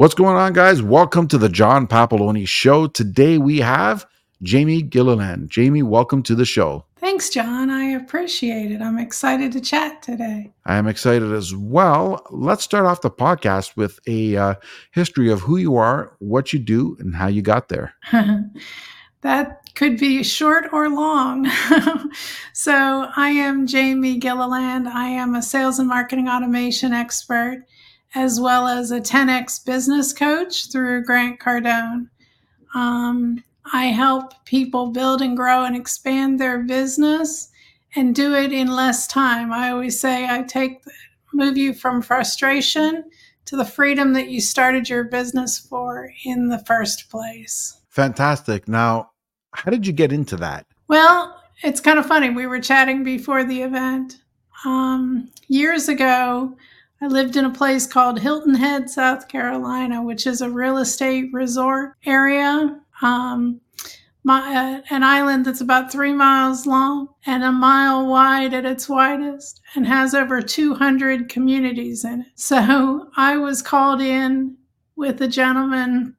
What's going on, guys? Welcome to the John Papaloni Show. Today we have Jamie Gilleland. Jamie, welcome to the show. Thanks, John. I appreciate it. I'm excited to chat today. I am excited as well. Let's start off the podcast with a uh, history of who you are, what you do, and how you got there. that could be short or long. so, I am Jamie Gilleland. I am a sales and marketing automation expert as well as a 10x business coach through Grant Cardone. Um, I help people build and grow and expand their business and do it in less time. I always say I take move you from frustration to the freedom that you started your business for in the first place. Fantastic. Now, how did you get into that? Well, it's kind of funny. We were chatting before the event. Um, years ago, I lived in a place called Hilton Head, South Carolina, which is a real estate resort area. Um, my, uh, an island that's about three miles long and a mile wide at its widest and has over 200 communities in it. So I was called in with a gentleman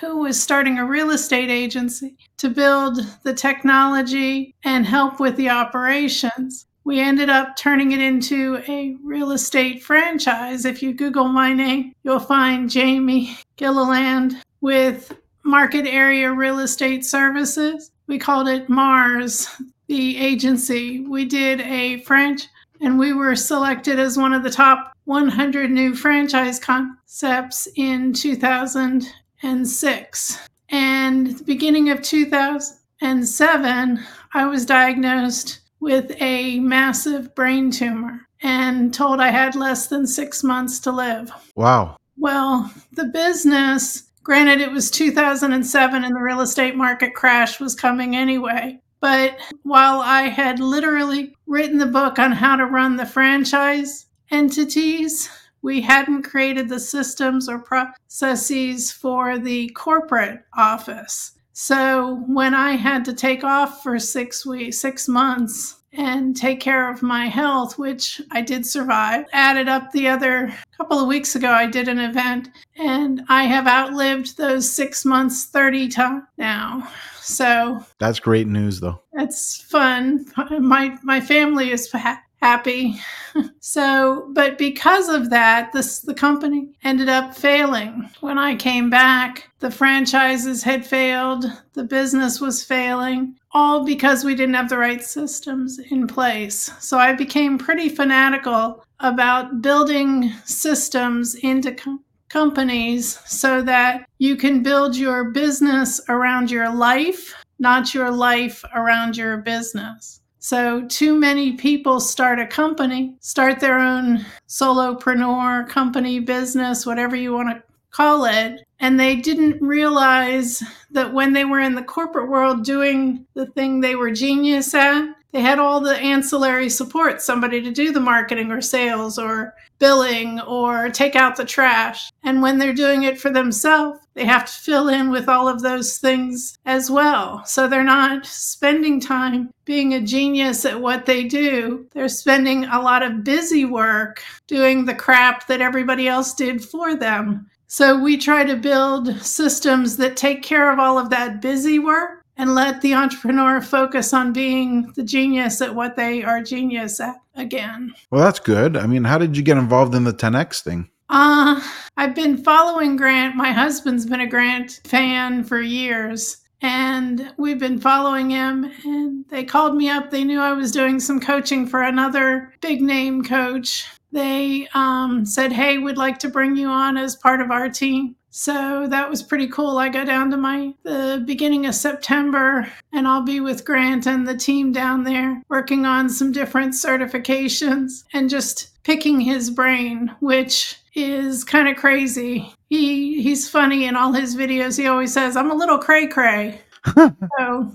who was starting a real estate agency to build the technology and help with the operations we ended up turning it into a real estate franchise. If you Google my name, you'll find Jamie Gilleland with Market Area Real Estate Services. We called it Mars, the agency. We did a French, and we were selected as one of the top 100 new franchise concepts in 2006. And the beginning of 2007, I was diagnosed with a massive brain tumor and told I had less than six months to live. Wow. Well, the business, granted, it was 2007 and the real estate market crash was coming anyway. But while I had literally written the book on how to run the franchise entities, we hadn't created the systems or processes for the corporate office. So when I had to take off for six weeks, six months, and take care of my health, which I did survive. Added up the other couple of weeks ago, I did an event and I have outlived those six months 30 times now. So that's great news, though. It's fun. My my family is happy. so, but because of that, this the company ended up failing. When I came back, the franchises had failed, the business was failing, all because we didn't have the right systems in place. So I became pretty fanatical about building systems into com- companies so that you can build your business around your life, not your life around your business. So, too many people start a company, start their own solopreneur company, business, whatever you want to call it, and they didn't realize that when they were in the corporate world doing the thing they were genius at, they had all the ancillary support somebody to do the marketing or sales or billing or take out the trash. And when they're doing it for themselves, they have to fill in with all of those things as well. So they're not spending time being a genius at what they do. They're spending a lot of busy work doing the crap that everybody else did for them. So we try to build systems that take care of all of that busy work and let the entrepreneur focus on being the genius at what they are genius at again. Well, that's good. I mean, how did you get involved in the 10X thing? Uh, I've been following Grant. My husband's been a Grant fan for years. And we've been following him, and they called me up. They knew I was doing some coaching for another big name coach. They um, said, Hey, we'd like to bring you on as part of our team. So that was pretty cool. I go down to my the beginning of September and I'll be with Grant and the team down there working on some different certifications and just picking his brain, which is kind of crazy. He he's funny in all his videos. He always says, "I'm a little cray cray." so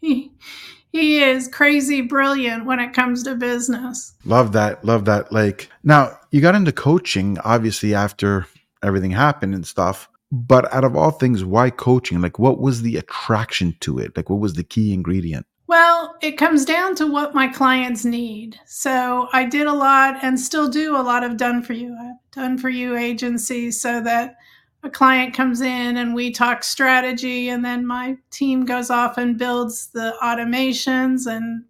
he he is crazy brilliant when it comes to business. Love that. Love that. Like now, you got into coaching obviously after everything happened and stuff. But out of all things, why coaching? Like, what was the attraction to it? Like, what was the key ingredient? Well, it comes down to what my clients need. So I did a lot and still do a lot of done for you, I done for you agencies so that a client comes in and we talk strategy, and then my team goes off and builds the automations and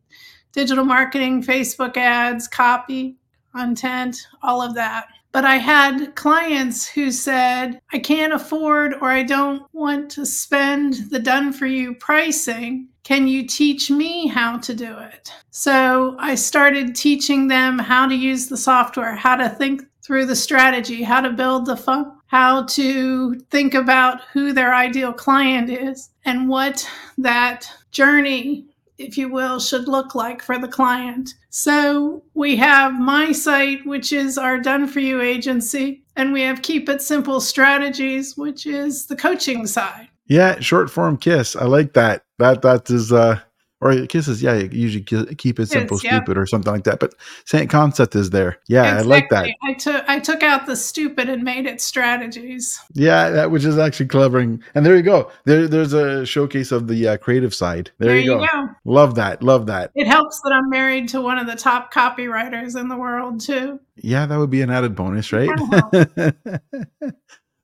digital marketing, Facebook ads, copy, content, all of that. But I had clients who said, I can't afford or I don't want to spend the done for you pricing. Can you teach me how to do it? So I started teaching them how to use the software, how to think through the strategy, how to build the fun, how to think about who their ideal client is and what that journey if you will, should look like for the client. So we have my site, which is our done for you agency, and we have Keep It Simple Strategies, which is the coaching side. Yeah, short form kiss. I like that. That that is uh or kisses, yeah, you usually keep it simple, stupid, or something like that. But same concept is there. Yeah, exactly. I like that. I took I took out the stupid and made it strategies. Yeah, that which is actually clever. And, there you go. There, there's a showcase of the uh, creative side. There, there you, go. go. Love that. Love that. It helps that I'm married to one of the top copywriters in the world too. Yeah, that would be an added bonus, right?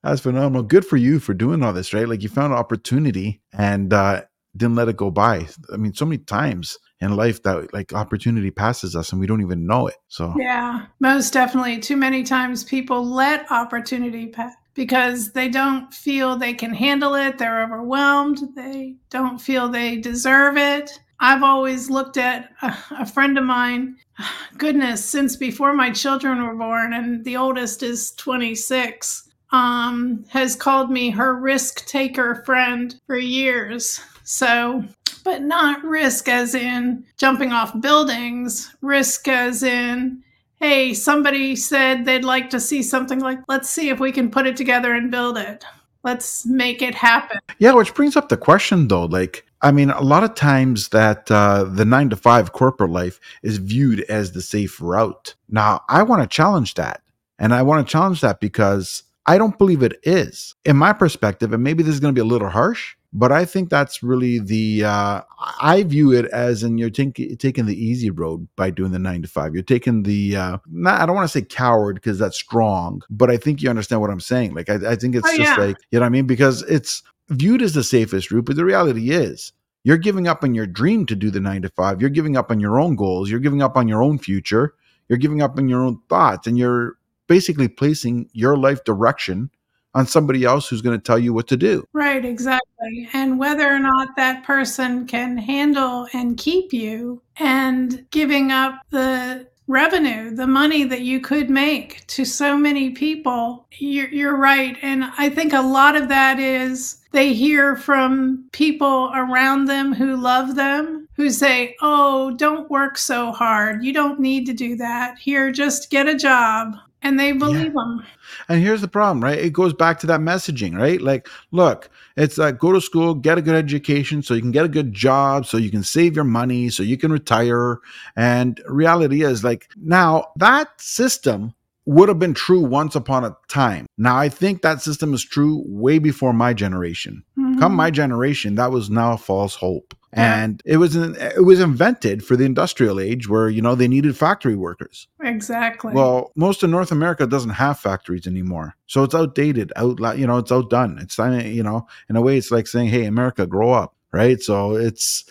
That's phenomenal. Good for you for doing all this, right? Like you found opportunity and uh, didn't let it go by. I mean, so many times in life that like opportunity passes us and we don't even know it. So, yeah, most definitely. Too many times people let opportunity pass because they don't feel they can handle it. They're overwhelmed. They don't feel they deserve it. I've always looked at a, a friend of mine, goodness, since before my children were born, and the oldest is 26 um, has called me her risk taker friend for years. So, but not risk as in jumping off buildings, risk as in, hey, somebody said they'd like to see something like, let's see if we can put it together and build it. Let's make it happen. Yeah, which brings up the question though, like, I mean, a lot of times that uh, the nine to five corporate life is viewed as the safe route. Now, I want to challenge that. And I want to challenge that because I don't believe it is. In my perspective, and maybe this is going to be a little harsh, but I think that's really the uh, I view it as in you're taking taking the easy road by doing the nine to five. You're taking the uh, not I don't want to say coward because that's strong, but I think you understand what I'm saying. Like I, I think it's oh, just yeah. like you know what I mean because it's viewed as the safest route, but the reality is you're giving up on your dream to do the nine to five. You're giving up on your own goals. You're giving up on your own future. You're giving up on your own thoughts, and you're basically placing your life direction on somebody else who's going to tell you what to do. Right, exactly. And whether or not that person can handle and keep you and giving up the revenue, the money that you could make to so many people, you're, you're right. And I think a lot of that is they hear from people around them who love them who say, Oh, don't work so hard. You don't need to do that. Here, just get a job and they believe yeah. them. And here's the problem, right? It goes back to that messaging, right? Like, look, it's like go to school, get a good education so you can get a good job, so you can save your money, so you can retire. And reality is like now that system would have been true once upon a time. Now I think that system is true way before my generation. Mm-hmm. Come my generation, that was now a false hope and it was an, it was invented for the industrial age where you know they needed factory workers. Exactly. Well most of north america doesn't have factories anymore. So it's outdated out you know it's outdone. It's you know in a way it's like saying hey america grow up right? So it's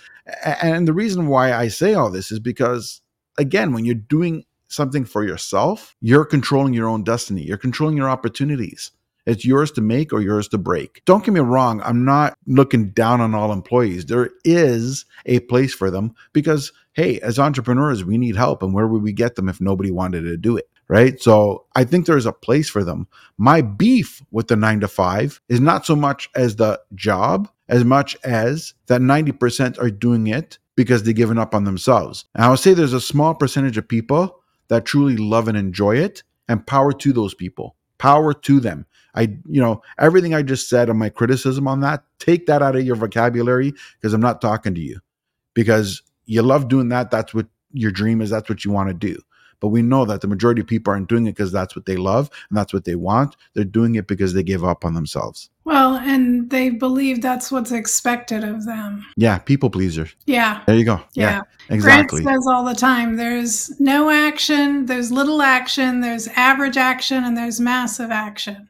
and the reason why i say all this is because again when you're doing something for yourself you're controlling your own destiny. You're controlling your opportunities it's yours to make or yours to break. Don't get me wrong, I'm not looking down on all employees. There is a place for them because, hey, as entrepreneurs, we need help. And where would we get them if nobody wanted to do it? Right. So I think there's a place for them. My beef with the nine to five is not so much as the job as much as that 90% are doing it because they've given up on themselves. And I would say there's a small percentage of people that truly love and enjoy it, and power to those people. Power to them. I, you know, everything I just said on my criticism on that, take that out of your vocabulary because I'm not talking to you because you love doing that. That's what your dream is. That's what you want to do. But we know that the majority of people aren't doing it because that's what they love and that's what they want. They're doing it because they give up on themselves. Well, and they believe that's what's expected of them. Yeah, people pleaser. Yeah. There you go. Yeah. yeah exactly. Grant says all the time there's no action, there's little action, there's average action, and there's massive action.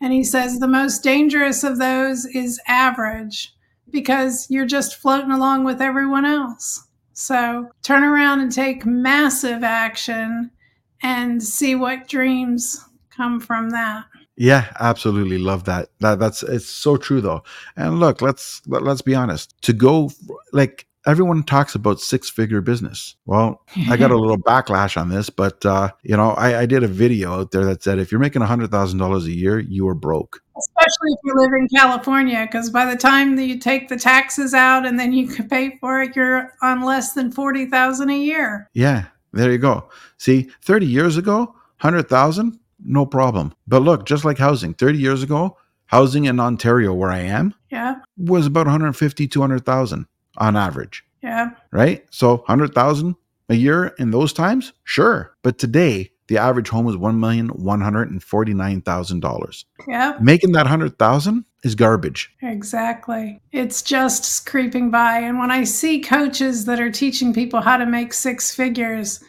And he says the most dangerous of those is average because you're just floating along with everyone else. So turn around and take massive action and see what dreams come from that. Yeah, absolutely love that. That that's it's so true though. And look, let's let, let's be honest. To go like everyone talks about six figure business. Well, I got a little backlash on this, but uh, you know, I, I did a video out there that said if you're making a hundred thousand dollars a year, you are broke. Especially if you live in California, because by the time that you take the taxes out and then you can pay for it, you're on less than forty thousand a year. Yeah, there you go. See, thirty years ago, hundred thousand no problem. But look, just like housing, 30 years ago, housing in Ontario where I am yeah. was about 150 200,000 on average. Yeah. Right? So 100,000 a year in those times? Sure. But today, the average home is $1,149,000. Yeah. Making that 100,000 is garbage. Exactly. It's just creeping by and when I see coaches that are teaching people how to make six figures,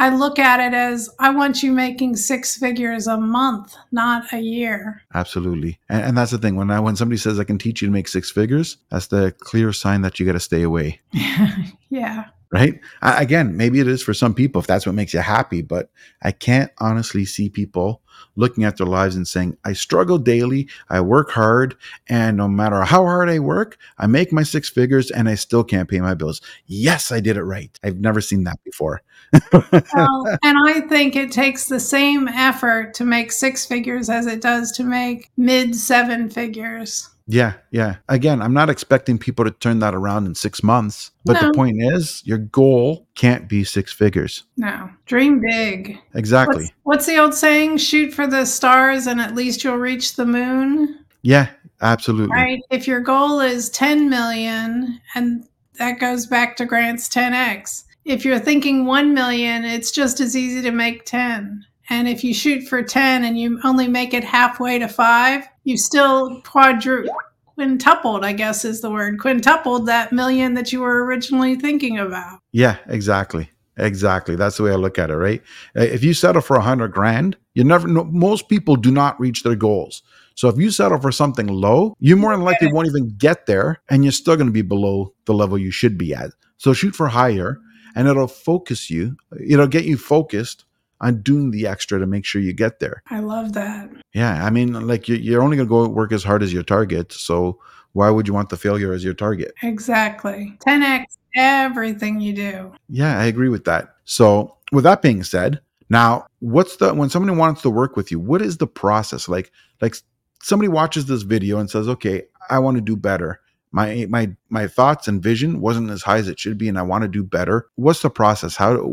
I look at it as I want you making six figures a month, not a year. Absolutely. And, and that's the thing. When I, when somebody says I can teach you to make six figures, that's the clear sign that you got to stay away. yeah. Right. I, again, maybe it is for some people if that's what makes you happy, but I can't honestly see people looking at their lives and saying, I struggle daily, I work hard, and no matter how hard I work, I make my six figures and I still can't pay my bills. Yes, I did it right. I've never seen that before. well, and I think it takes the same effort to make six figures as it does to make mid seven figures. Yeah, yeah. Again, I'm not expecting people to turn that around in six months. But no. the point is, your goal can't be six figures. No, dream big. Exactly. What's, what's the old saying? Shoot for the stars and at least you'll reach the moon. Yeah, absolutely. Right. If your goal is 10 million, and that goes back to Grant's 10X, if you're thinking 1 million, it's just as easy to make 10. And if you shoot for 10 and you only make it halfway to five, you still quadru quintupled, I guess is the word, quintupled that million that you were originally thinking about. Yeah, exactly. Exactly. That's the way I look at it, right? Uh, if you settle for a hundred grand, you never know. Most people do not reach their goals. So if you settle for something low, you more than likely won't even get there and you're still going to be below the level you should be at. So shoot for higher and it'll focus you. It'll get you focused on doing the extra to make sure you get there. I love that. Yeah, I mean, like you're only going to go work as hard as your target. So why would you want the failure as your target? Exactly. 10x everything you do. Yeah, I agree with that. So with that being said, now what's the when somebody wants to work with you, what is the process like? Like somebody watches this video and says, "Okay, I want to do better." my my my thoughts and vision wasn't as high as it should be and i want to do better what's the process how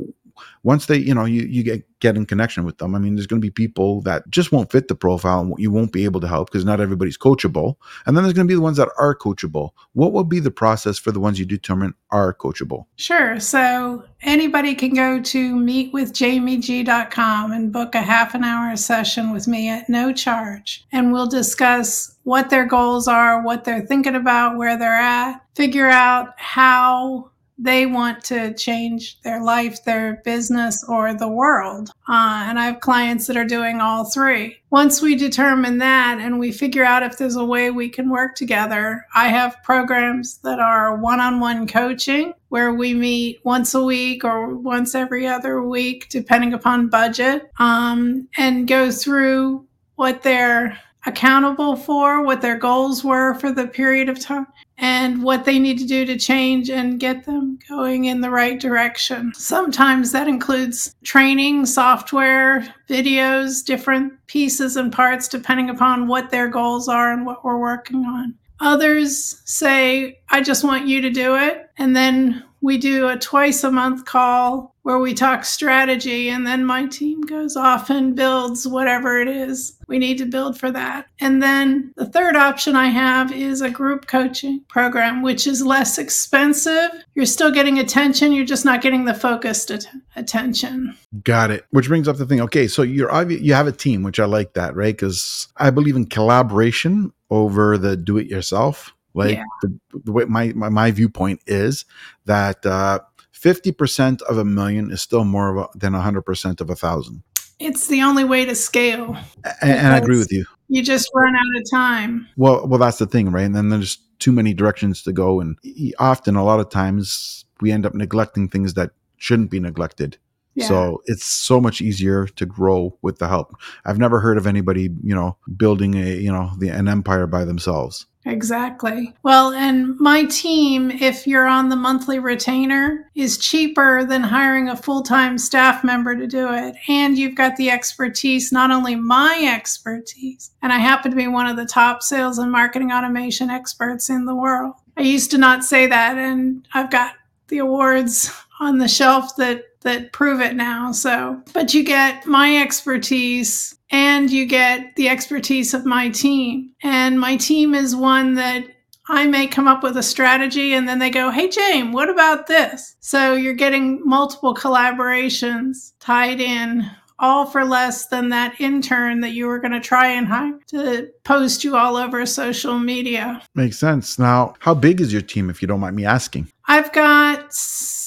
once they you know you you get get in connection with them i mean there's going to be people that just won't fit the profile and you won't be able to help because not everybody's coachable. And then there's going to be the ones that are coachable. What would be the process for the ones you determine are coachable? Sure. So anybody can go to meetwithjamieg.com and book a half an hour session with me at no charge. And we'll discuss what their goals are what they're thinking about where they're at figure out how they want to change their life, their business, or the world. Uh, and I have clients that are doing all three. Once we determine that and we figure out if there's a way we can work together, I have programs that are one on one coaching where we meet once a week or once every other week, depending upon budget, um, and go through what they're accountable for, what their goals were for the period of time, and what they need to do to change and get them going in the right direction. Sometimes that includes training, software, videos, different pieces and parts depending upon what their goals are and what we're working on. Others say, I just want you to do it. And then we do a twice a month call where we talk strategy and then my team goes off and builds whatever it is we need to build for that. And then the third option I have is a group coaching program, which is less expensive. You're still getting attention, you're just not getting the focused at- attention. Got it. Which brings up the thing. Okay, so you're you have a team, which I like that, right? Because I believe in collaboration over the do it yourself like yeah. the, the, way my, my, my viewpoint is that uh, 50% of a million is still more of a, than 100% of a thousand. it's the only way to scale. And, and I agree with you. You just run out of time. Well, well, that's the thing, right? And then there's too many directions to go, and often, a lot of times, we end up neglecting things that shouldn't be neglected. Yeah. So it's so much easier to grow with the help. I've never heard of anybody, you know, building a, you know, the, an empire by themselves. Exactly. Well, and my team, if you're on the monthly retainer, is cheaper than hiring a full time staff member to do it. And you've got the expertise, not only my expertise, and I happen to be one of the top sales and marketing automation experts in the world. I used to not say that, and I've got the awards on the shelf that that prove it now. So, but you get my expertise and you get the expertise of my team. And my team is one that I may come up with a strategy and then they go, Hey, James, what about this? So you're getting multiple collaborations tied in, all for less than that intern that you were going to try and hire to post you all over social media. Makes sense. Now, how big is your team, if you don't mind me asking? I've got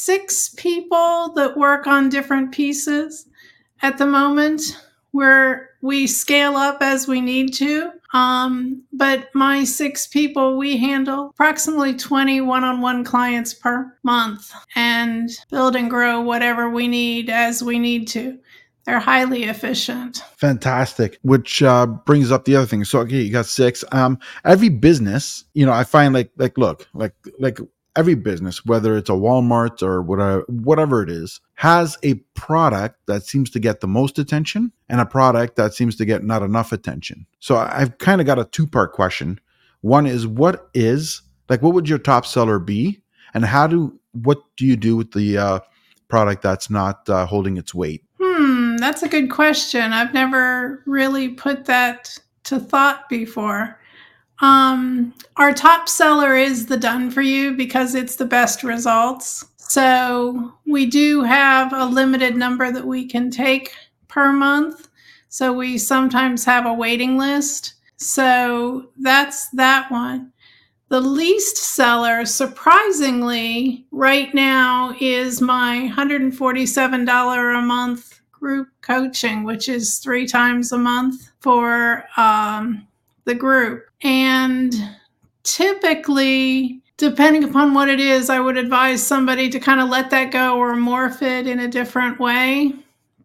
six people that work on different pieces at the moment where we scale up as we need to. Um, but my six people, we handle approximately 20 one on one clients per month and build and grow whatever we need as we need to. They're highly efficient. Fantastic. Which uh, brings up the other thing. So okay, you got six. Um, every business, you know, I find like like look like like every business, whether it's a Walmart or whatever, whatever it is, has a product that seems to get the most attention and a product that seems to get not enough attention. So I've kind of got a two part question. One is what is like what would your top seller be, and how do what do you do with the uh, product that's not uh, holding its weight? Hmm, that's a good question. I've never really put that to thought before. Um, our top seller is the done for you because it's the best results. So we do have a limited number that we can take per month. So we sometimes have a waiting list. So that's that one. The least seller, surprisingly, right now is my $147 a month group coaching, which is three times a month for um, the group. And typically, depending upon what it is, I would advise somebody to kind of let that go or morph it in a different way.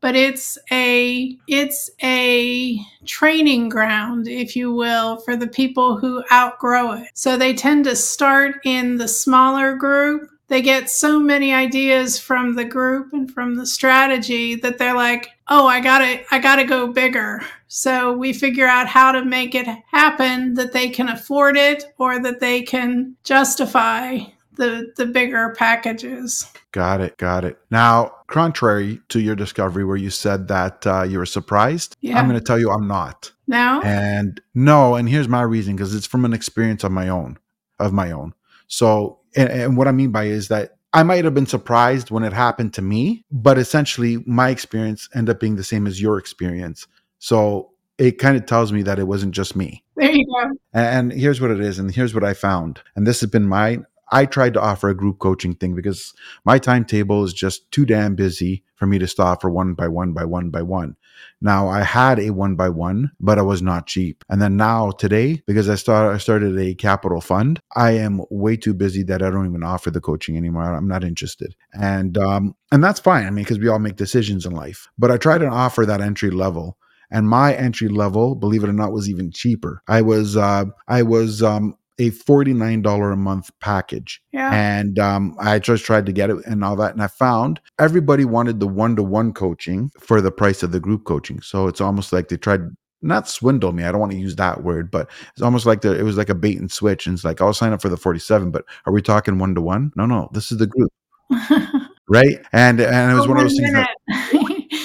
But it's a it's a training ground, if you will, for the people who outgrow it. So they tend to start in the smaller group they get so many ideas from the group and from the strategy that they're like, "Oh, I got to I got to go bigger." So we figure out how to make it happen that they can afford it or that they can justify the the bigger packages. Got it. Got it. Now, contrary to your discovery where you said that uh, you were surprised, Yeah. I'm going to tell you I'm not. No? And no, and here's my reason because it's from an experience of my own, of my own. So, and, and what I mean by is that I might have been surprised when it happened to me, but essentially my experience ended up being the same as your experience. So it kind of tells me that it wasn't just me. There you go. And here's what it is, and here's what I found. And this has been my I tried to offer a group coaching thing because my timetable is just too damn busy for me to stop for one by one by one by one. Now I had a one by one, but I was not cheap. And then now today, because I started I started a capital fund, I am way too busy that I don't even offer the coaching anymore. I'm not interested. And um and that's fine. I mean, because we all make decisions in life. But I try to offer that entry level and my entry level believe it or not was even cheaper i was uh i was um a $49 a month package. Yeah. and um, i just tried to get it and all that and i found everybody wanted the one-to-one coaching for the price of the group coaching. So it's almost like they tried not swindle me i don't want to use that word but it's almost like the, it was like a bait and switch and it's like i'll sign up for the 47 but are we talking one-to-one? No no this is the group. Right? And and it was one of those things that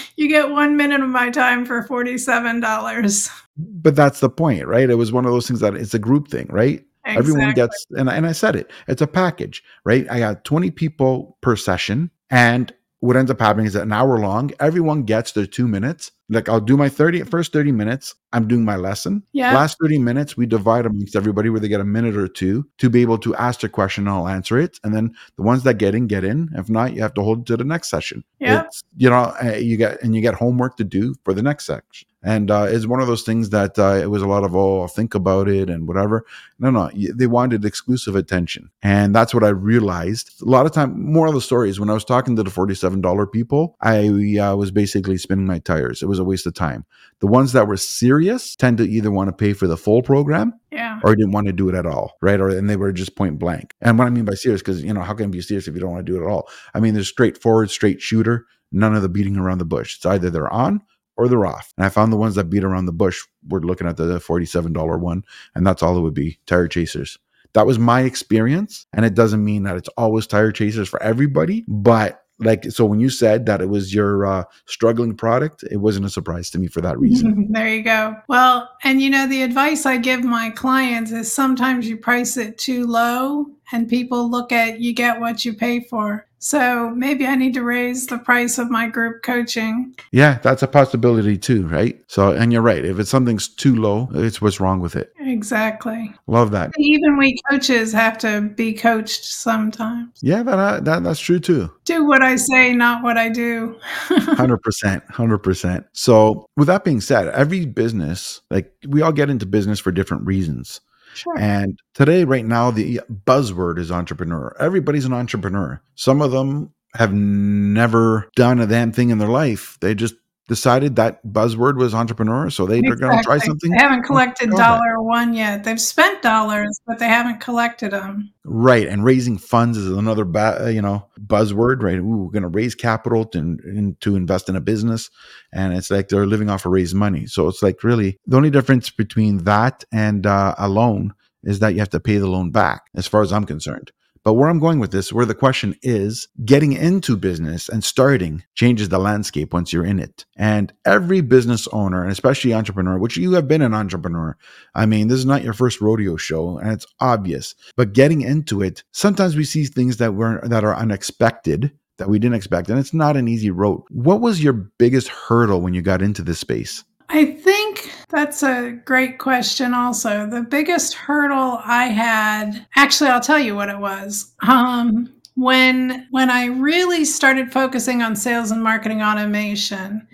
you get one minute of my time for $47. but that's the point right? It was one of those things that it's a group thing right everyone gets and, I- and i said it it's a package right i got 20 people per session and what ends up happening is that an hour long everyone gets their two minutes like I'll do my 30 first 30 minutes. I'm doing my lesson. Yeah. Last 30 minutes, we divide amongst everybody where they get a minute or two to be able to ask their question and I'll answer it. And then the ones that get in, get in. If not, you have to hold it to the next session. Yeah. It's, you know, uh, you get, and you get homework to do for the next section. And uh, it's one of those things that uh, it was a lot of, oh, I'll think about it and whatever. No, no, they wanted exclusive attention. And that's what I realized. A lot of time, more of the stories, when I was talking to the $47 people, I uh, was basically spinning my tires. It was a waste of time. The ones that were serious tend to either want to pay for the full program Yeah. or didn't want to do it at all, right? Or and they were just point blank. And what I mean by serious, because you know, how can you be serious if you don't want to do it at all? I mean, there's straightforward, straight shooter, none of the beating around the bush. It's either they're on or they're off. And I found the ones that beat around the bush were looking at the $47 one, and that's all it would be tire chasers. That was my experience. And it doesn't mean that it's always tire chasers for everybody, but like so when you said that it was your uh, struggling product it wasn't a surprise to me for that reason there you go. Well, and you know, the advice I give my clients is sometimes you price it too low and people look at you get what you pay for. So maybe I need to raise the price of my group coaching. yeah that's a possibility too right so and you're right if it's something's too low it's what's wrong with it Exactly. love that Even we coaches have to be coached sometimes. yeah that, uh, that that's true too Do what I say, not what I do. 100% 100% so with that being said every business like we all get into business for different reasons sure. And today, right now, the buzzword is entrepreneur. Everybody's an entrepreneur. Some of them have never done a damn thing in their life. They just decided that buzzword was entrepreneur. So they, they're going to try something. They haven't collected dollar one yet. They've spent dollars, but they haven't collected them. Right. And raising funds is another, ba- uh, you know, buzzword, right? Ooh, we're going to raise capital to, in, to invest in a business. And it's like they're living off of raised money. So it's like really the only difference between that and uh, a loan is that you have to pay the loan back, as far as I'm concerned. But where I'm going with this, where the question is getting into business and starting changes the landscape once you're in it. And every business owner, and especially entrepreneur, which you have been an entrepreneur, I mean, this is not your first rodeo show and it's obvious, but getting into it, sometimes we see things that were that are unexpected that we didn't expect. And it's not an easy road. What was your biggest hurdle when you got into this space? I think that's a great question also. The biggest hurdle I had, actually I'll tell you what it was. Um when when I really started focusing on sales and marketing automation,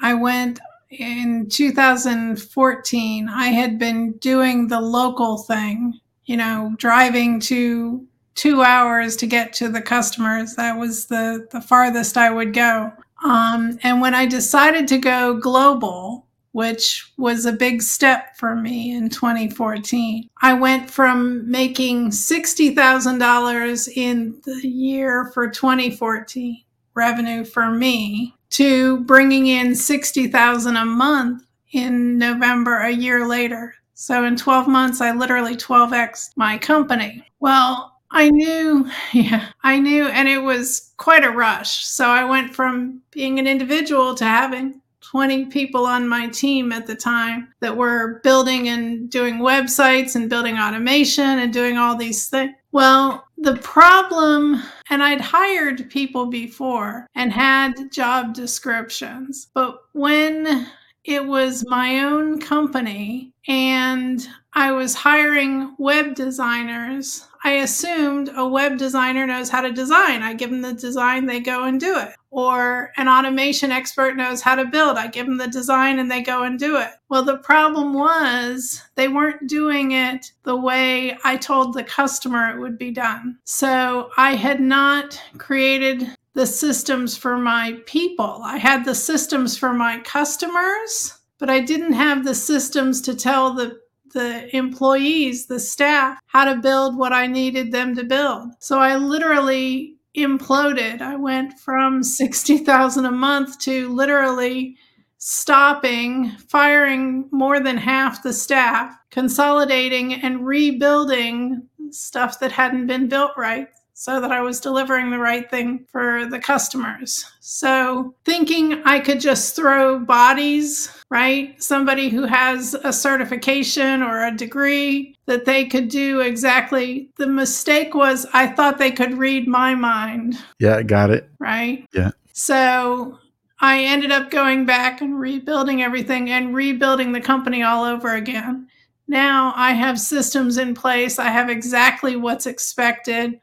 I went in 2014. I had been doing the local thing, you know, driving to 2 hours to get to the customers. That was the the farthest I would go. Um, and when I decided to go global, which was a big step for me in 2014. I went from making $60,000 in the year for 2014 revenue for me to bringing in 60,000 a month in November a year later. So in 12 months I literally 12x my company. Well, I knew, yeah, I knew and it was quite a rush. So I went from being an individual to having 20 people on my team at the time that were building and doing websites and building automation and doing all these things. Well, the problem, and I'd hired people before and had job descriptions, but when it was my own company and I was hiring web designers. I assumed a web designer knows how to design. I give them the design, they go and do it. Or an automation expert knows how to build. I give them the design and they go and do it. Well, the problem was they weren't doing it the way I told the customer it would be done. So I had not created the systems for my people. I had the systems for my customers, but I didn't have the systems to tell the the employees, the staff, how to build what I needed them to build. So I literally imploded. I went from 60,000 a month to literally stopping, firing more than half the staff, consolidating and rebuilding stuff that hadn't been built right so that I was delivering the right thing for the customers. So, thinking I could just throw bodies, right? Somebody who has a certification or a degree that they could do exactly. The mistake was I thought they could read my mind, Yeah, got it. right? Yeah. So, I ended up going back and rebuilding everything and rebuilding the company all over again. Now I have systems in place. I have exactly what's expected,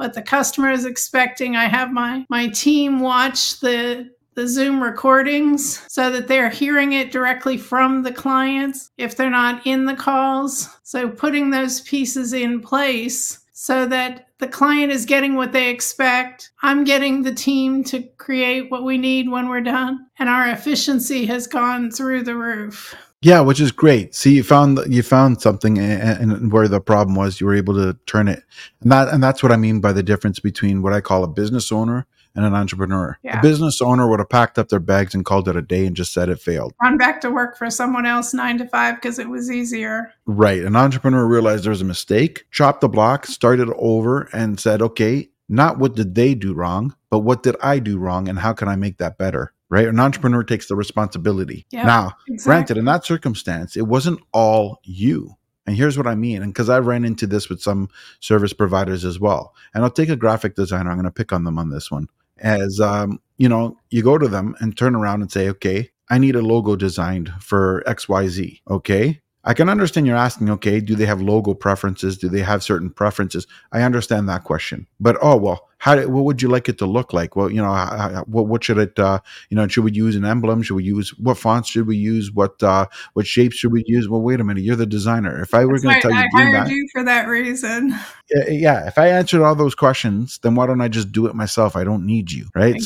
what the customer is expecting. I have my my team watch the the Zoom recordings so that they're hearing it directly from the clients if they're not in the calls. So putting those pieces in place so that the client is getting what they expect. I'm getting the team to create what we need when we're done, and our efficiency has gone through the roof. Yeah, which is great. See, you found you found something, and, and where the problem was, you were able to turn it, and that and that's what I mean by the difference between what I call a business owner and an entrepreneur. Yeah. A business owner would have packed up their bags and called it a day and just said it failed. Run back to work for someone else nine to five because it was easier. Right. An entrepreneur realized there was a mistake, chopped the block, started over, and said, okay, not what did they do wrong, but what did I do wrong and how can I make that better? Right. An entrepreneur takes the responsibility. Yep, now, exactly. granted, in that circumstance, it wasn't all you. And here's what I mean. And because I ran into this with some service providers as well. And I'll take a graphic designer, I'm going to pick on them on this one as um, you know, you go to them and turn around and say, okay, I need a logo designed for XYZ. Okay. I can understand you're asking, okay, do they have logo preferences? Do they have certain preferences? I understand that question. But oh well, how what would you like it to look like? Well, you know, how, what what should it? Uh, you know, should we use an emblem? Should we use what fonts should we use? What uh, what shapes should we use? Well, wait a minute, you're the designer. If I were going to tell you, I hired that, you for that reason. Yeah, yeah, if I answered all those questions, then why don't I just do it myself? I don't need you, right? Exactly.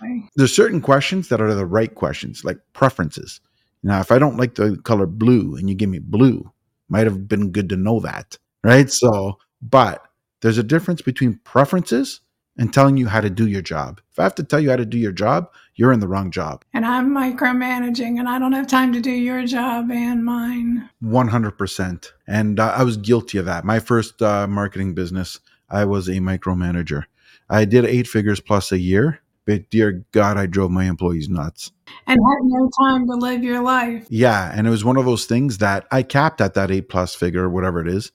So there's certain questions that are the right questions, like preferences now, if I don't like the color blue and you give me blue, might have been good to know that, right? So, but there's a difference between preferences and telling you how to do your job. If I have to tell you how to do your job, you're in the wrong job. And I'm micromanaging and I don't have time to do your job and mine. 100%. And uh, I was guilty of that. My first uh, marketing business, I was a micromanager. I did eight figures plus a year but dear God, I drove my employees nuts. And had no time to live your life. Yeah. And it was one of those things that I capped at that eight plus figure, whatever it is,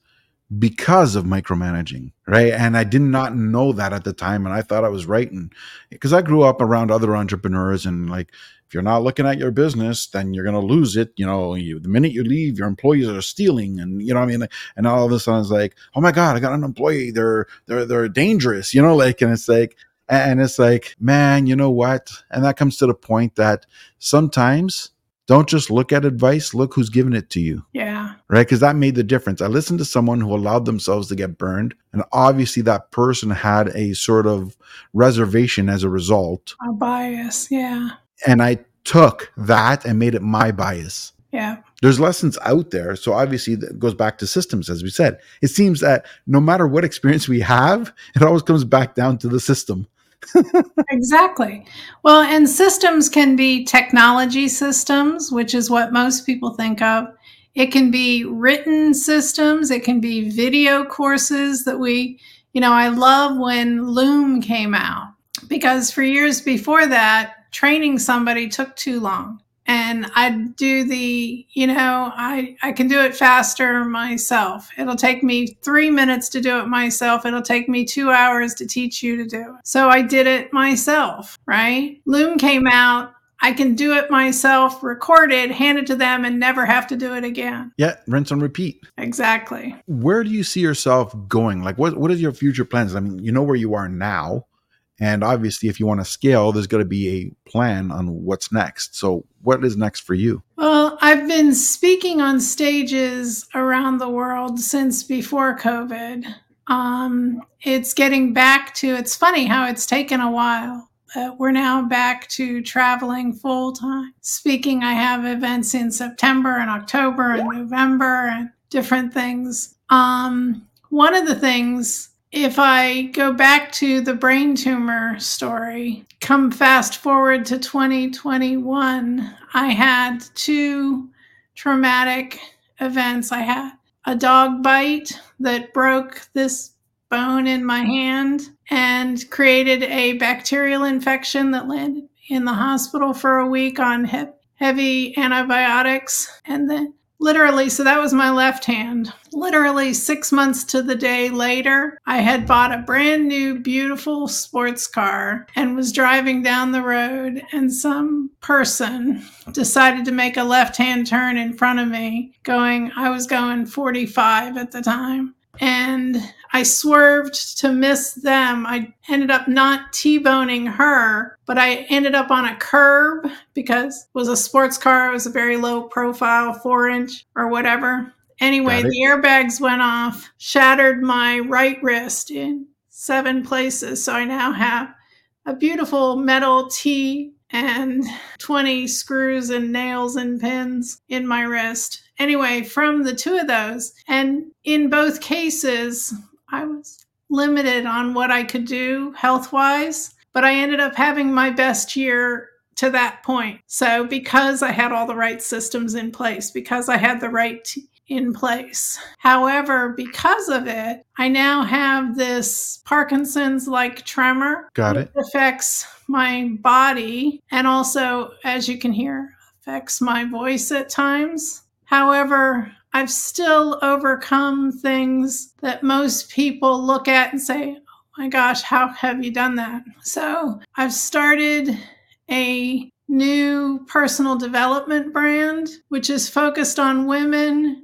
because of micromanaging. Right. And I did not know that at the time. And I thought I was right. And because I grew up around other entrepreneurs and like, if you're not looking at your business, then you're going to lose it. You know, you, the minute you leave, your employees are stealing, and you know, I mean, and all of a sudden it's like, oh my god, I got an employee. They're they're they're dangerous. You know, like, and it's like, and it's like, man, you know what? And that comes to the point that sometimes don't just look at advice, look who's giving it to you. Yeah. Right? Because that made the difference. I listened to someone who allowed themselves to get burned. And obviously, that person had a sort of reservation as a result. A bias. Yeah. And I took that and made it my bias. Yeah. There's lessons out there. So obviously that goes back to systems, as we said. It seems that no matter what experience we have, it always comes back down to the system. Exactly. Well, and systems can be technology systems, which is what most people think of. It can be written systems, it can be video courses that we, you know, I love when Loom came out because for years before that, training somebody took too long and I'd do the, you know, I, I can do it faster myself. It'll take me three minutes to do it myself. It'll take me two hours to teach you to do it. So I did it myself, right? Loom came out. I can do it myself, record it, hand it to them, and never have to do it again. Yeah, rinse and repeat. Exactly. Where do you see yourself going? Like, what what is your future plans? I mean, you know where you are now. And obviously, if you want to scale, there's going to be a plan on what's next. So, what is next for you? Well, I've been speaking on stages around the world since before COVID. Um, it's getting back to, it's funny how it's taken a while. But we're now back to traveling full time. Speaking, I have events in September and October and November and different things. Um, one of the things if I go back to the brain tumor story, come fast forward to 2021, I had two traumatic events. I had a dog bite that broke this bone in my hand and created a bacterial infection that landed in the hospital for a week on he- heavy antibiotics. And then literally, so that was my left hand. Literally six months to the day later, I had bought a brand new, beautiful sports car and was driving down the road, and some person decided to make a left hand turn in front of me, going, I was going 45 at the time and I swerved to miss them. I ended up not T-boning her, but I ended up on a curb because it was a sports car. It was a very low profile, four inch or whatever. Anyway, the airbags went off, shattered my right wrist in seven places. So I now have a beautiful metal T and 20 screws and nails and pins in my wrist anyway, from the two of those, and in both cases, I was limited on what I could do health wise, but I ended up having my best year to that point. So, because I had all the right systems in place, because I had the right t- in place. However, because of it, I now have this Parkinson's like tremor. Got it. affects my body and also, as you can hear, affects my voice at times. However, I've still overcome things that most people look at and say, oh my gosh, how have you done that? So I've started a new personal development brand, which is focused on women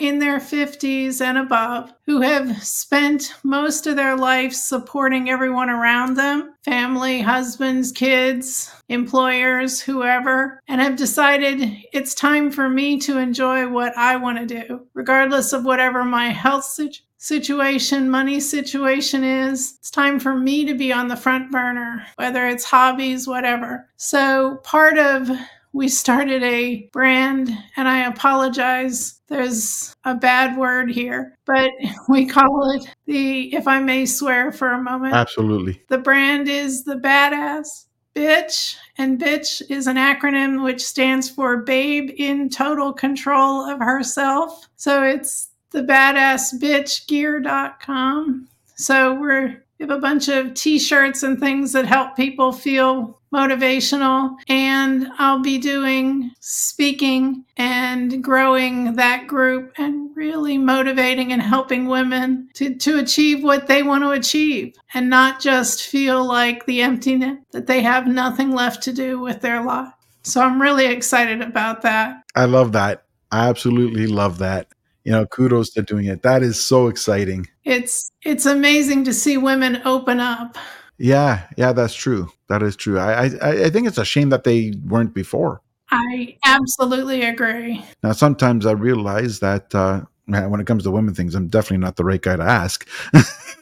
in their 50s and above who have spent most of their life supporting everyone around them family, husbands, kids, employers, whoever and have decided it's time for me to enjoy what I want to do, regardless of whatever my health situation situation, money situation is. It's time for me to be on the front burner, whether it's hobbies, whatever. So, part of we started a brand, and I apologize. There's a bad word here, but we call it the, if I may swear for a moment. Absolutely. The brand is the badass bitch, and bitch is an acronym which stands for babe in total control of herself. So it's the badass bitch gear.com. So we're we have a bunch of t-shirts and things that help people feel motivational and I'll be doing speaking and growing that group and really motivating and helping women to, to achieve what they want to achieve and not just feel like the emptiness that they have nothing left to do with their life. So I'm really excited about that. I love that. I absolutely love that. You know, kudos to doing it. That is so exciting. It's it's amazing to see women open up yeah, yeah, that's true. That is true. I, I, I think it's a shame that they weren't before. I absolutely agree. Now, sometimes I realize that uh, when it comes to women things, I'm definitely not the right guy to ask,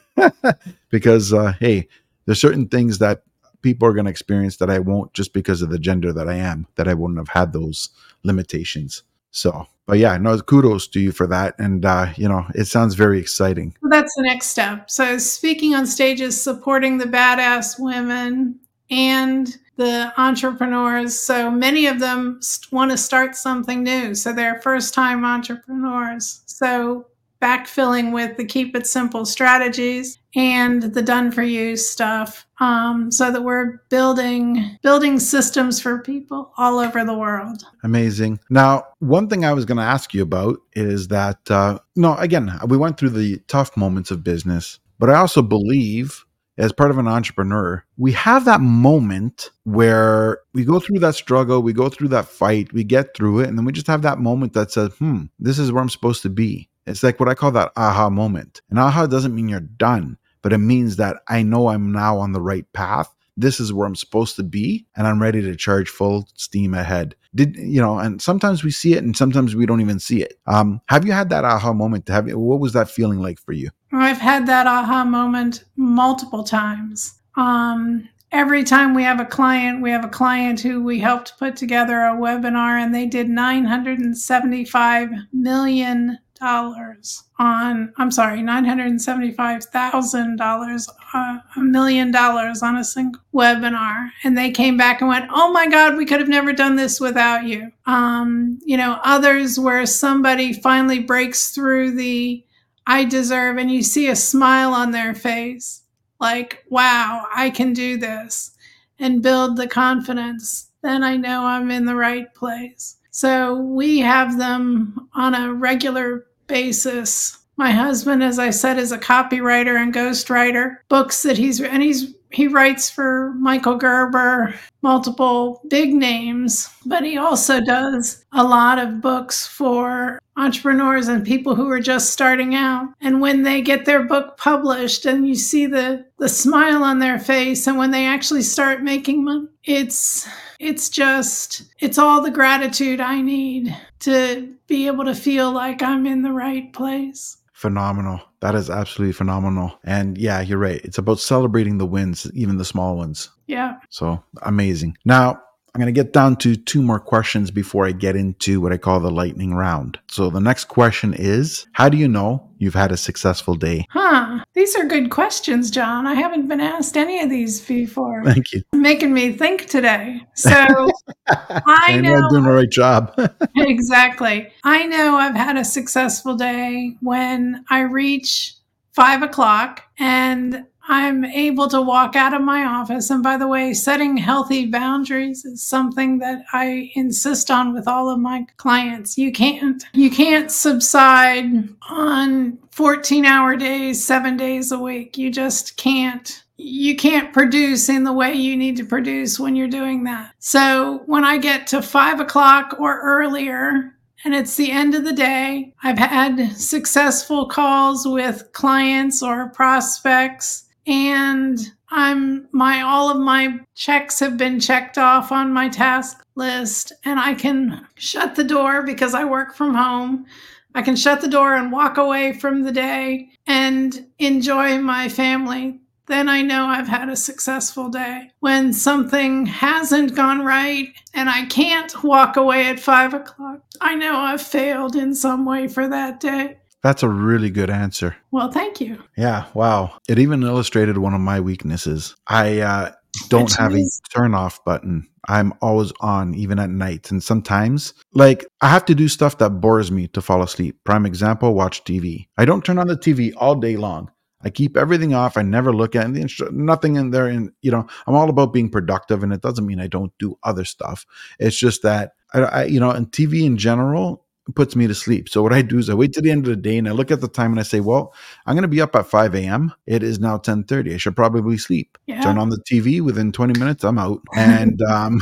because uh, hey, there's certain things that people are going to experience that I won't just because of the gender that I am. That I wouldn't have had those limitations. So, but yeah, no, kudos to you for that. And, uh, you know, it sounds very exciting. Well, that's the next step. So, speaking on stages, supporting the badass women and the entrepreneurs. So, many of them want to start something new. So, they're first time entrepreneurs. So, backfilling with the keep it simple strategies and the done for you stuff um, so that we're building building systems for people all over the world amazing now one thing i was going to ask you about is that uh, no again we went through the tough moments of business but i also believe as part of an entrepreneur, we have that moment where we go through that struggle, we go through that fight, we get through it, and then we just have that moment that says, hmm, this is where I'm supposed to be. It's like what I call that aha moment. And aha doesn't mean you're done, but it means that I know I'm now on the right path. This is where I'm supposed to be, and I'm ready to charge full steam ahead. Did you know? And sometimes we see it, and sometimes we don't even see it. Um, have you had that aha moment? Have you, what was that feeling like for you? I've had that aha moment multiple times. Um, every time we have a client, we have a client who we helped put together a webinar, and they did 975 million dollars on I'm sorry, nine hundred and seventy-five thousand dollars, uh, a million dollars on a single webinar, and they came back and went, "Oh my God, we could have never done this without you." Um, you know, others where somebody finally breaks through the "I deserve," and you see a smile on their face, like, "Wow, I can do this," and build the confidence. Then I know I'm in the right place. So we have them on a regular basis. My husband, as I said, is a copywriter and ghostwriter. Books that he's and he's he writes for Michael Gerber, multiple big names, but he also does a lot of books for entrepreneurs and people who are just starting out. And when they get their book published and you see the the smile on their face and when they actually start making money, it's it's just it's all the gratitude I need to be able to feel like I'm in the right place phenomenal. That is absolutely phenomenal. And yeah, you're right. It's about celebrating the wins, even the small ones. Yeah. So amazing. Now, I'm going to get down to two more questions before I get into what I call the lightning round. So the next question is How do you know you've had a successful day? Huh. These are good questions, John. I haven't been asked any of these before. Thank you. Making me think today. So I know. I'm doing the right job. exactly. I know I've had a successful day when I reach five o'clock and I'm able to walk out of my office. And by the way, setting healthy boundaries is something that I insist on with all of my clients. You can't you can't subside on 14 hour days, 7 days a week. You just can't you can't produce in the way you need to produce when you're doing that. So when I get to five o'clock or earlier, and it's the end of the day. I've had successful calls with clients or prospects and I'm my all of my checks have been checked off on my task list and I can shut the door because I work from home. I can shut the door and walk away from the day and enjoy my family. Then I know I've had a successful day. When something hasn't gone right and I can't walk away at five o'clock, I know I've failed in some way for that day. That's a really good answer. Well, thank you. Yeah, wow. It even illustrated one of my weaknesses. I uh, don't Which have means- a turn off button. I'm always on, even at night. And sometimes, like, I have to do stuff that bores me to fall asleep. Prime example, watch TV. I don't turn on the TV all day long. I keep everything off. I never look at the instru- nothing in there. And, you know, I'm all about being productive. And it doesn't mean I don't do other stuff. It's just that, I, I you know, and TV in general, puts me to sleep. So what I do is I wait to the end of the day and I look at the time and I say, well, I'm going to be up at 5 a.m. It is now 1030. I should probably sleep. Yeah. Turn on the TV within 20 minutes. I'm out. And, um,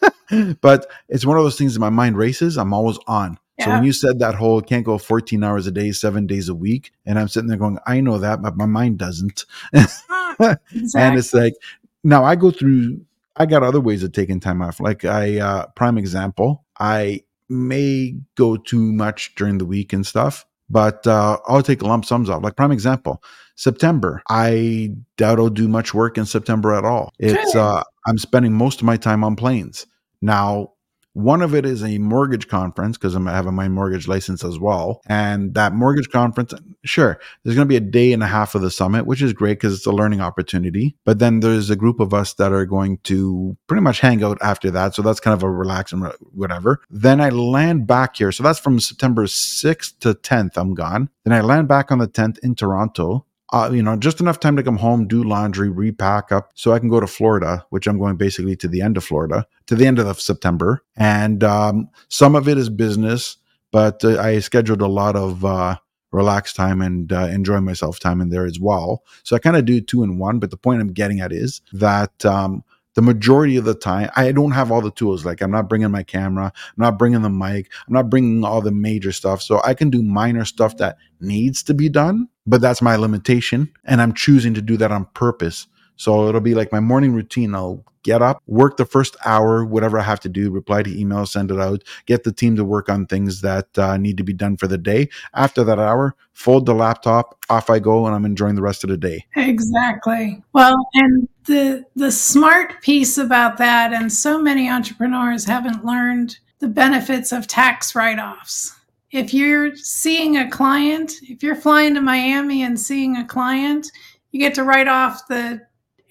but it's one of those things that my mind races. I'm always on. Yeah. So when you said that whole can't go 14 hours a day, seven days a week, and I'm sitting there going, I know that, but my mind doesn't. exactly. And it's like, now I go through, I got other ways of taking time off. Like I, uh, prime example, I may go too much during the week and stuff, but uh, I'll take lump sums off. Like prime example, September. I doubt I'll do much work in September at all. It's uh, I'm spending most of my time on planes. Now, one of it is a mortgage conference because I'm having my mortgage license as well. And that mortgage conference, sure, there's going to be a day and a half of the summit, which is great because it's a learning opportunity. But then there's a group of us that are going to pretty much hang out after that. So that's kind of a relax and whatever. Then I land back here. So that's from September 6th to 10th. I'm gone. Then I land back on the 10th in Toronto uh, you know, just enough time to come home, do laundry, repack up, so I can go to Florida, which I'm going basically to the end of Florida, to the end of September. And um, some of it is business, but uh, I scheduled a lot of uh, relaxed time and uh, enjoy myself time in there as well. So I kind of do two in one. But the point I'm getting at is that um, the majority of the time i don't have all the tools. Like i'm not bringing my camera i'm not bringing the mic i'm not bringing all the major stuff. So i can do minor stuff that needs to be done but that's my limitation and i'm choosing to do that on purpose. So it'll be like my morning routine. I'll get up, work the first hour, whatever I have to do, reply to emails, send it out, get the team to work on things that uh, need to be done for the day. After that hour, fold the laptop, off I go, and I'm enjoying the rest of the day. Exactly. Well, and the the smart piece about that, and so many entrepreneurs haven't learned the benefits of tax write-offs. If you're seeing a client, if you're flying to Miami and seeing a client, you get to write off the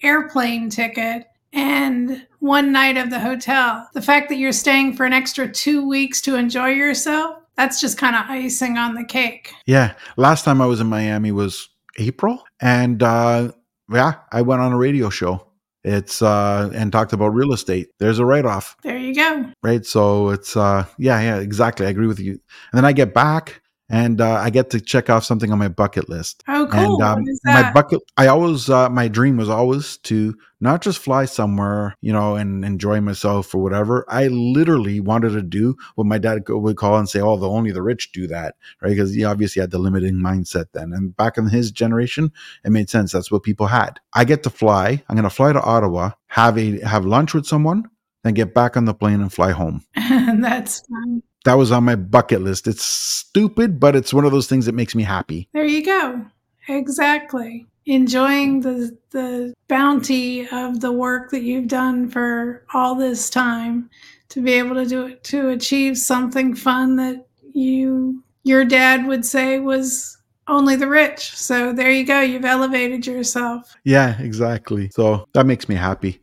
airplane ticket and one night of the hotel. The fact that you're staying for an extra two weeks to enjoy yourself, that's just kind of icing on the cake. Yeah. Last time I was in Miami was April. And uh, yeah, I went on a radio show. It's uh and talked about real estate. There's a write off, There you go. right? So it's uh yeah, yeah, exactly. I agree with you. And then I get back and uh, I get to check off something on my bucket list. Oh, cool. And um, my bucket, I always, uh, my dream was always to not just fly somewhere, you know, and enjoy myself or whatever. I literally wanted to do what my dad would call and say, "Oh, the only the rich do that," right? Because he obviously had the limiting mindset then. And back in his generation, it made sense. That's what people had. I get to fly. I'm going to fly to Ottawa, have a have lunch with someone, then get back on the plane and fly home. And that's fun. That was on my bucket list. It's stupid, but it's one of those things that makes me happy. There you go. Exactly. Enjoying the the bounty of the work that you've done for all this time to be able to do it to achieve something fun that you your dad would say was only the rich. So there you go. You've elevated yourself. Yeah, exactly. So that makes me happy.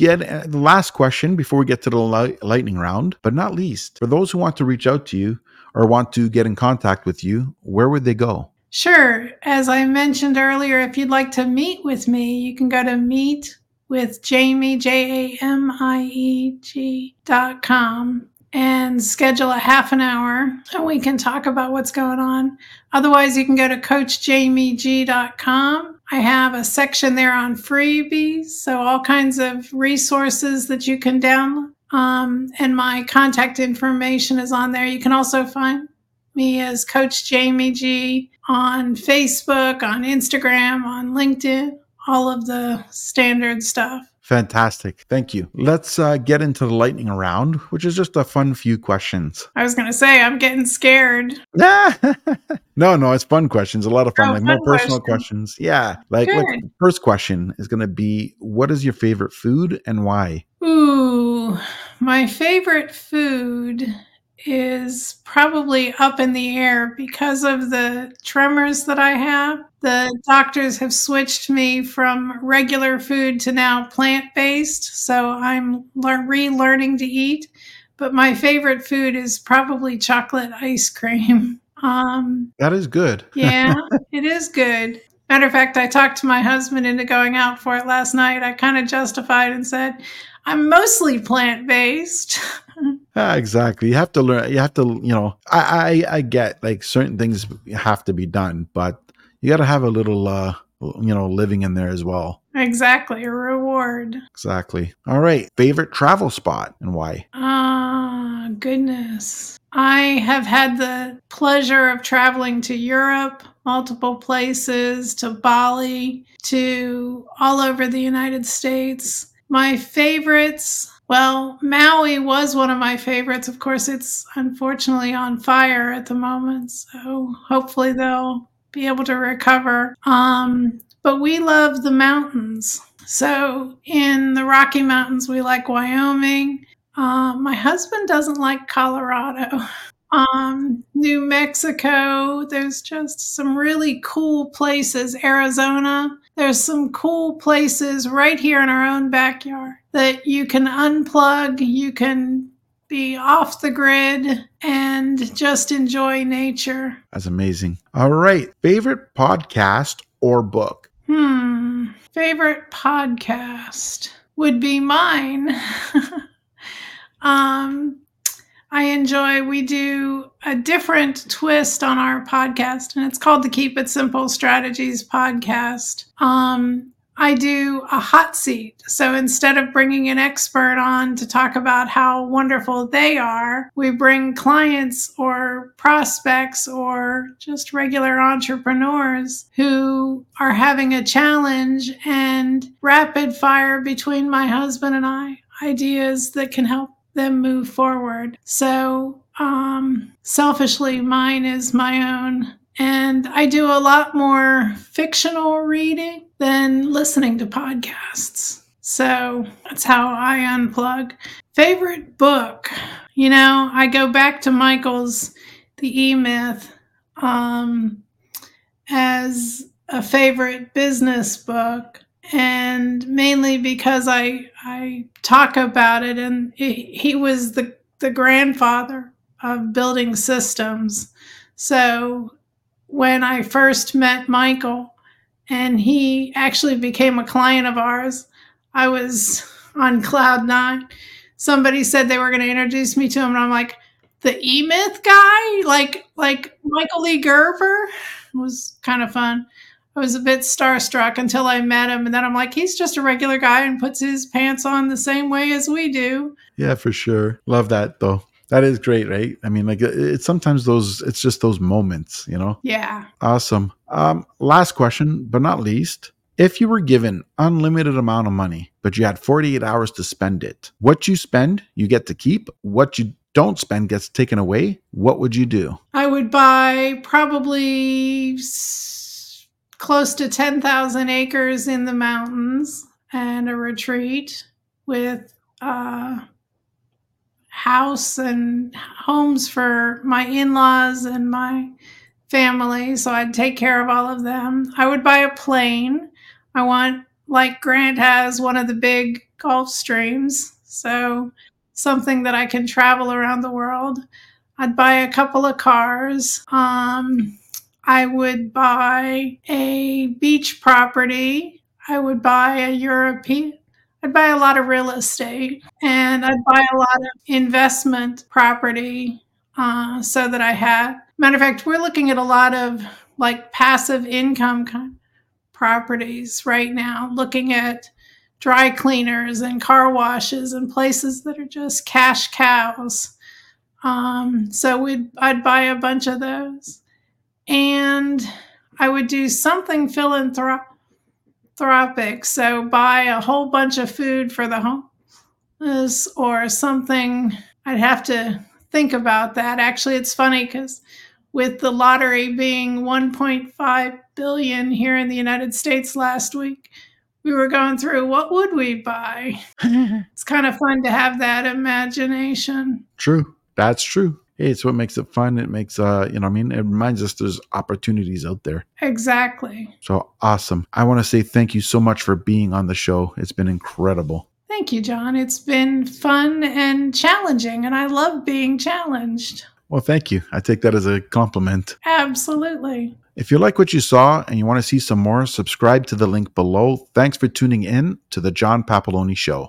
Good. Uh, the last question before we get to the li- lightning round, but not least, for those who want to reach out to you or want to get in contact with you, where would they go? Sure. As I mentioned earlier, if you'd like to meet with me, you can go to meet with Jamie, J A M I E G dot com and schedule a half an hour and we can talk about what's going on. Otherwise, you can go to coachjamieg.com. I have a section there on freebies, so all kinds of resources that you can download. Um, and my contact information is on there. You can also find me as Coach Jamie G on Facebook, on Instagram, on LinkedIn, all of the standard stuff. Fantastic. Thank you. Let's uh, get into the lightning round, which is just a fun few questions. I was going to say, I'm getting scared. no, no, it's fun questions. A lot of fun, Oh, like more personal questions. questions. Yeah. Like, like first question is going to be what is your favorite food and why? Ooh, my favorite food is probably up in the air because of the tremors that I have. The doctors have switched me from regular food to now plant based, so I'm lear- relearning to eat. But my favorite food is probably chocolate ice cream. Um, That is good. yeah, it is good. Matter of fact, I talked to my husband into going out for it last night. I kind of justified and said, I'm mostly plant based. Yeah, exactly. You have to learn. You have to, you know, I, I, I get like certain things have to be done, but you got to have a little, uh, you know, living in there as well. exactly, a reward. Exactly. All right. Favorite travel spot and why? Ah, goodness. I have had the pleasure of traveling to Europe, multiple places, to Bali, to all over the United States. My favorites, well, Maui was one of my favorites. Of course, it's unfortunately on fire at the moment, so hopefully they'll be able to recover. Um, but we love the mountains. So in the Rocky Mountains, we like Wyoming. Uh, my husband doesn't like Colorado. Um, New Mexico, there's just some really cool places. Arizona, there's some cool places right here in our own backyard that you can unplug, you can be off the grid and just enjoy nature. That's amazing. All right. Favorite podcast or book? Hmm. Favorite podcast would be mine. um, I enjoy, we do a different twist on our podcast, and it's called the Keep It Simple Strategies podcast. Um, I do a hot seat. So instead of bringing an expert on to talk about how wonderful they are, we bring clients or prospects or just regular entrepreneurs who are having a challenge and rapid fire between my husband and I ideas that can help them move forward. So, um, selfishly, mine is my own. And I do a lot more fictional reading than listening to podcasts. So that's how I unplug. Favorite book? You know, I go back to Michael's The E Myth um, as a favorite business book and mainly because I I talk about it, and he, he was the the grandfather of building systems. So when I first met Michael, and he actually became a client of ours, I was on cloud nine. Somebody said they were going to introduce me to him, and I'm like, the E Myth guy, like like Michael Lee Gerber, it was kind of fun. I was a bit starstruck until I met him, and then I'm like, he's just a regular guy and puts his pants on the same way as we do. Yeah, for sure. Love that though. That is great, right? I mean, like it's sometimes those. It's just those moments, you know. Yeah. Awesome. Um, last question, but not least. If you were given unlimited amount of money, but you had 48 hours to spend it, what you spend, you get to keep. What you don't spend gets taken away. What would you do? I would buy probably s- close to 10,000 acres in the mountains and a retreat with a house and homes for my in laws and my family. So I'd take care of all of them. I would buy a plane. I want, like Grant has, one of the big Gulfstreams. So something that I can travel around the world. I'd buy a couple of cars. Um, I would buy a beach property. I would buy a European. I'd buy a lot of real estate and I'd buy a lot of investment property uh, so that I had. Matter of fact, we're looking at a lot of like passive income kind of properties right now, looking at dry cleaners and car washes and places that are just cash cows. Um, so we'd I'd buy a bunch of those, and I would do something philanthropic. So buy a whole bunch of food for the homeless or something. I'd have to think about that. Actually, it's funny because with the lottery being 1.5 billion here in the United States last week, we were going through what would we buy? it's kind of fun to have that imagination. True. That's true. It's what makes it fun. It makes uh, you know, I mean, it reminds us there's opportunities out there. Exactly. So awesome. I want to say thank you so much for being on the show. It's been incredible. Thank you, John. It's been fun and challenging, and I love being challenged. Well, thank you. I take that as a compliment. Absolutely. If you like what you saw and you want to see some more, subscribe to the link below. Thanks for tuning in to the John Papaloni Show.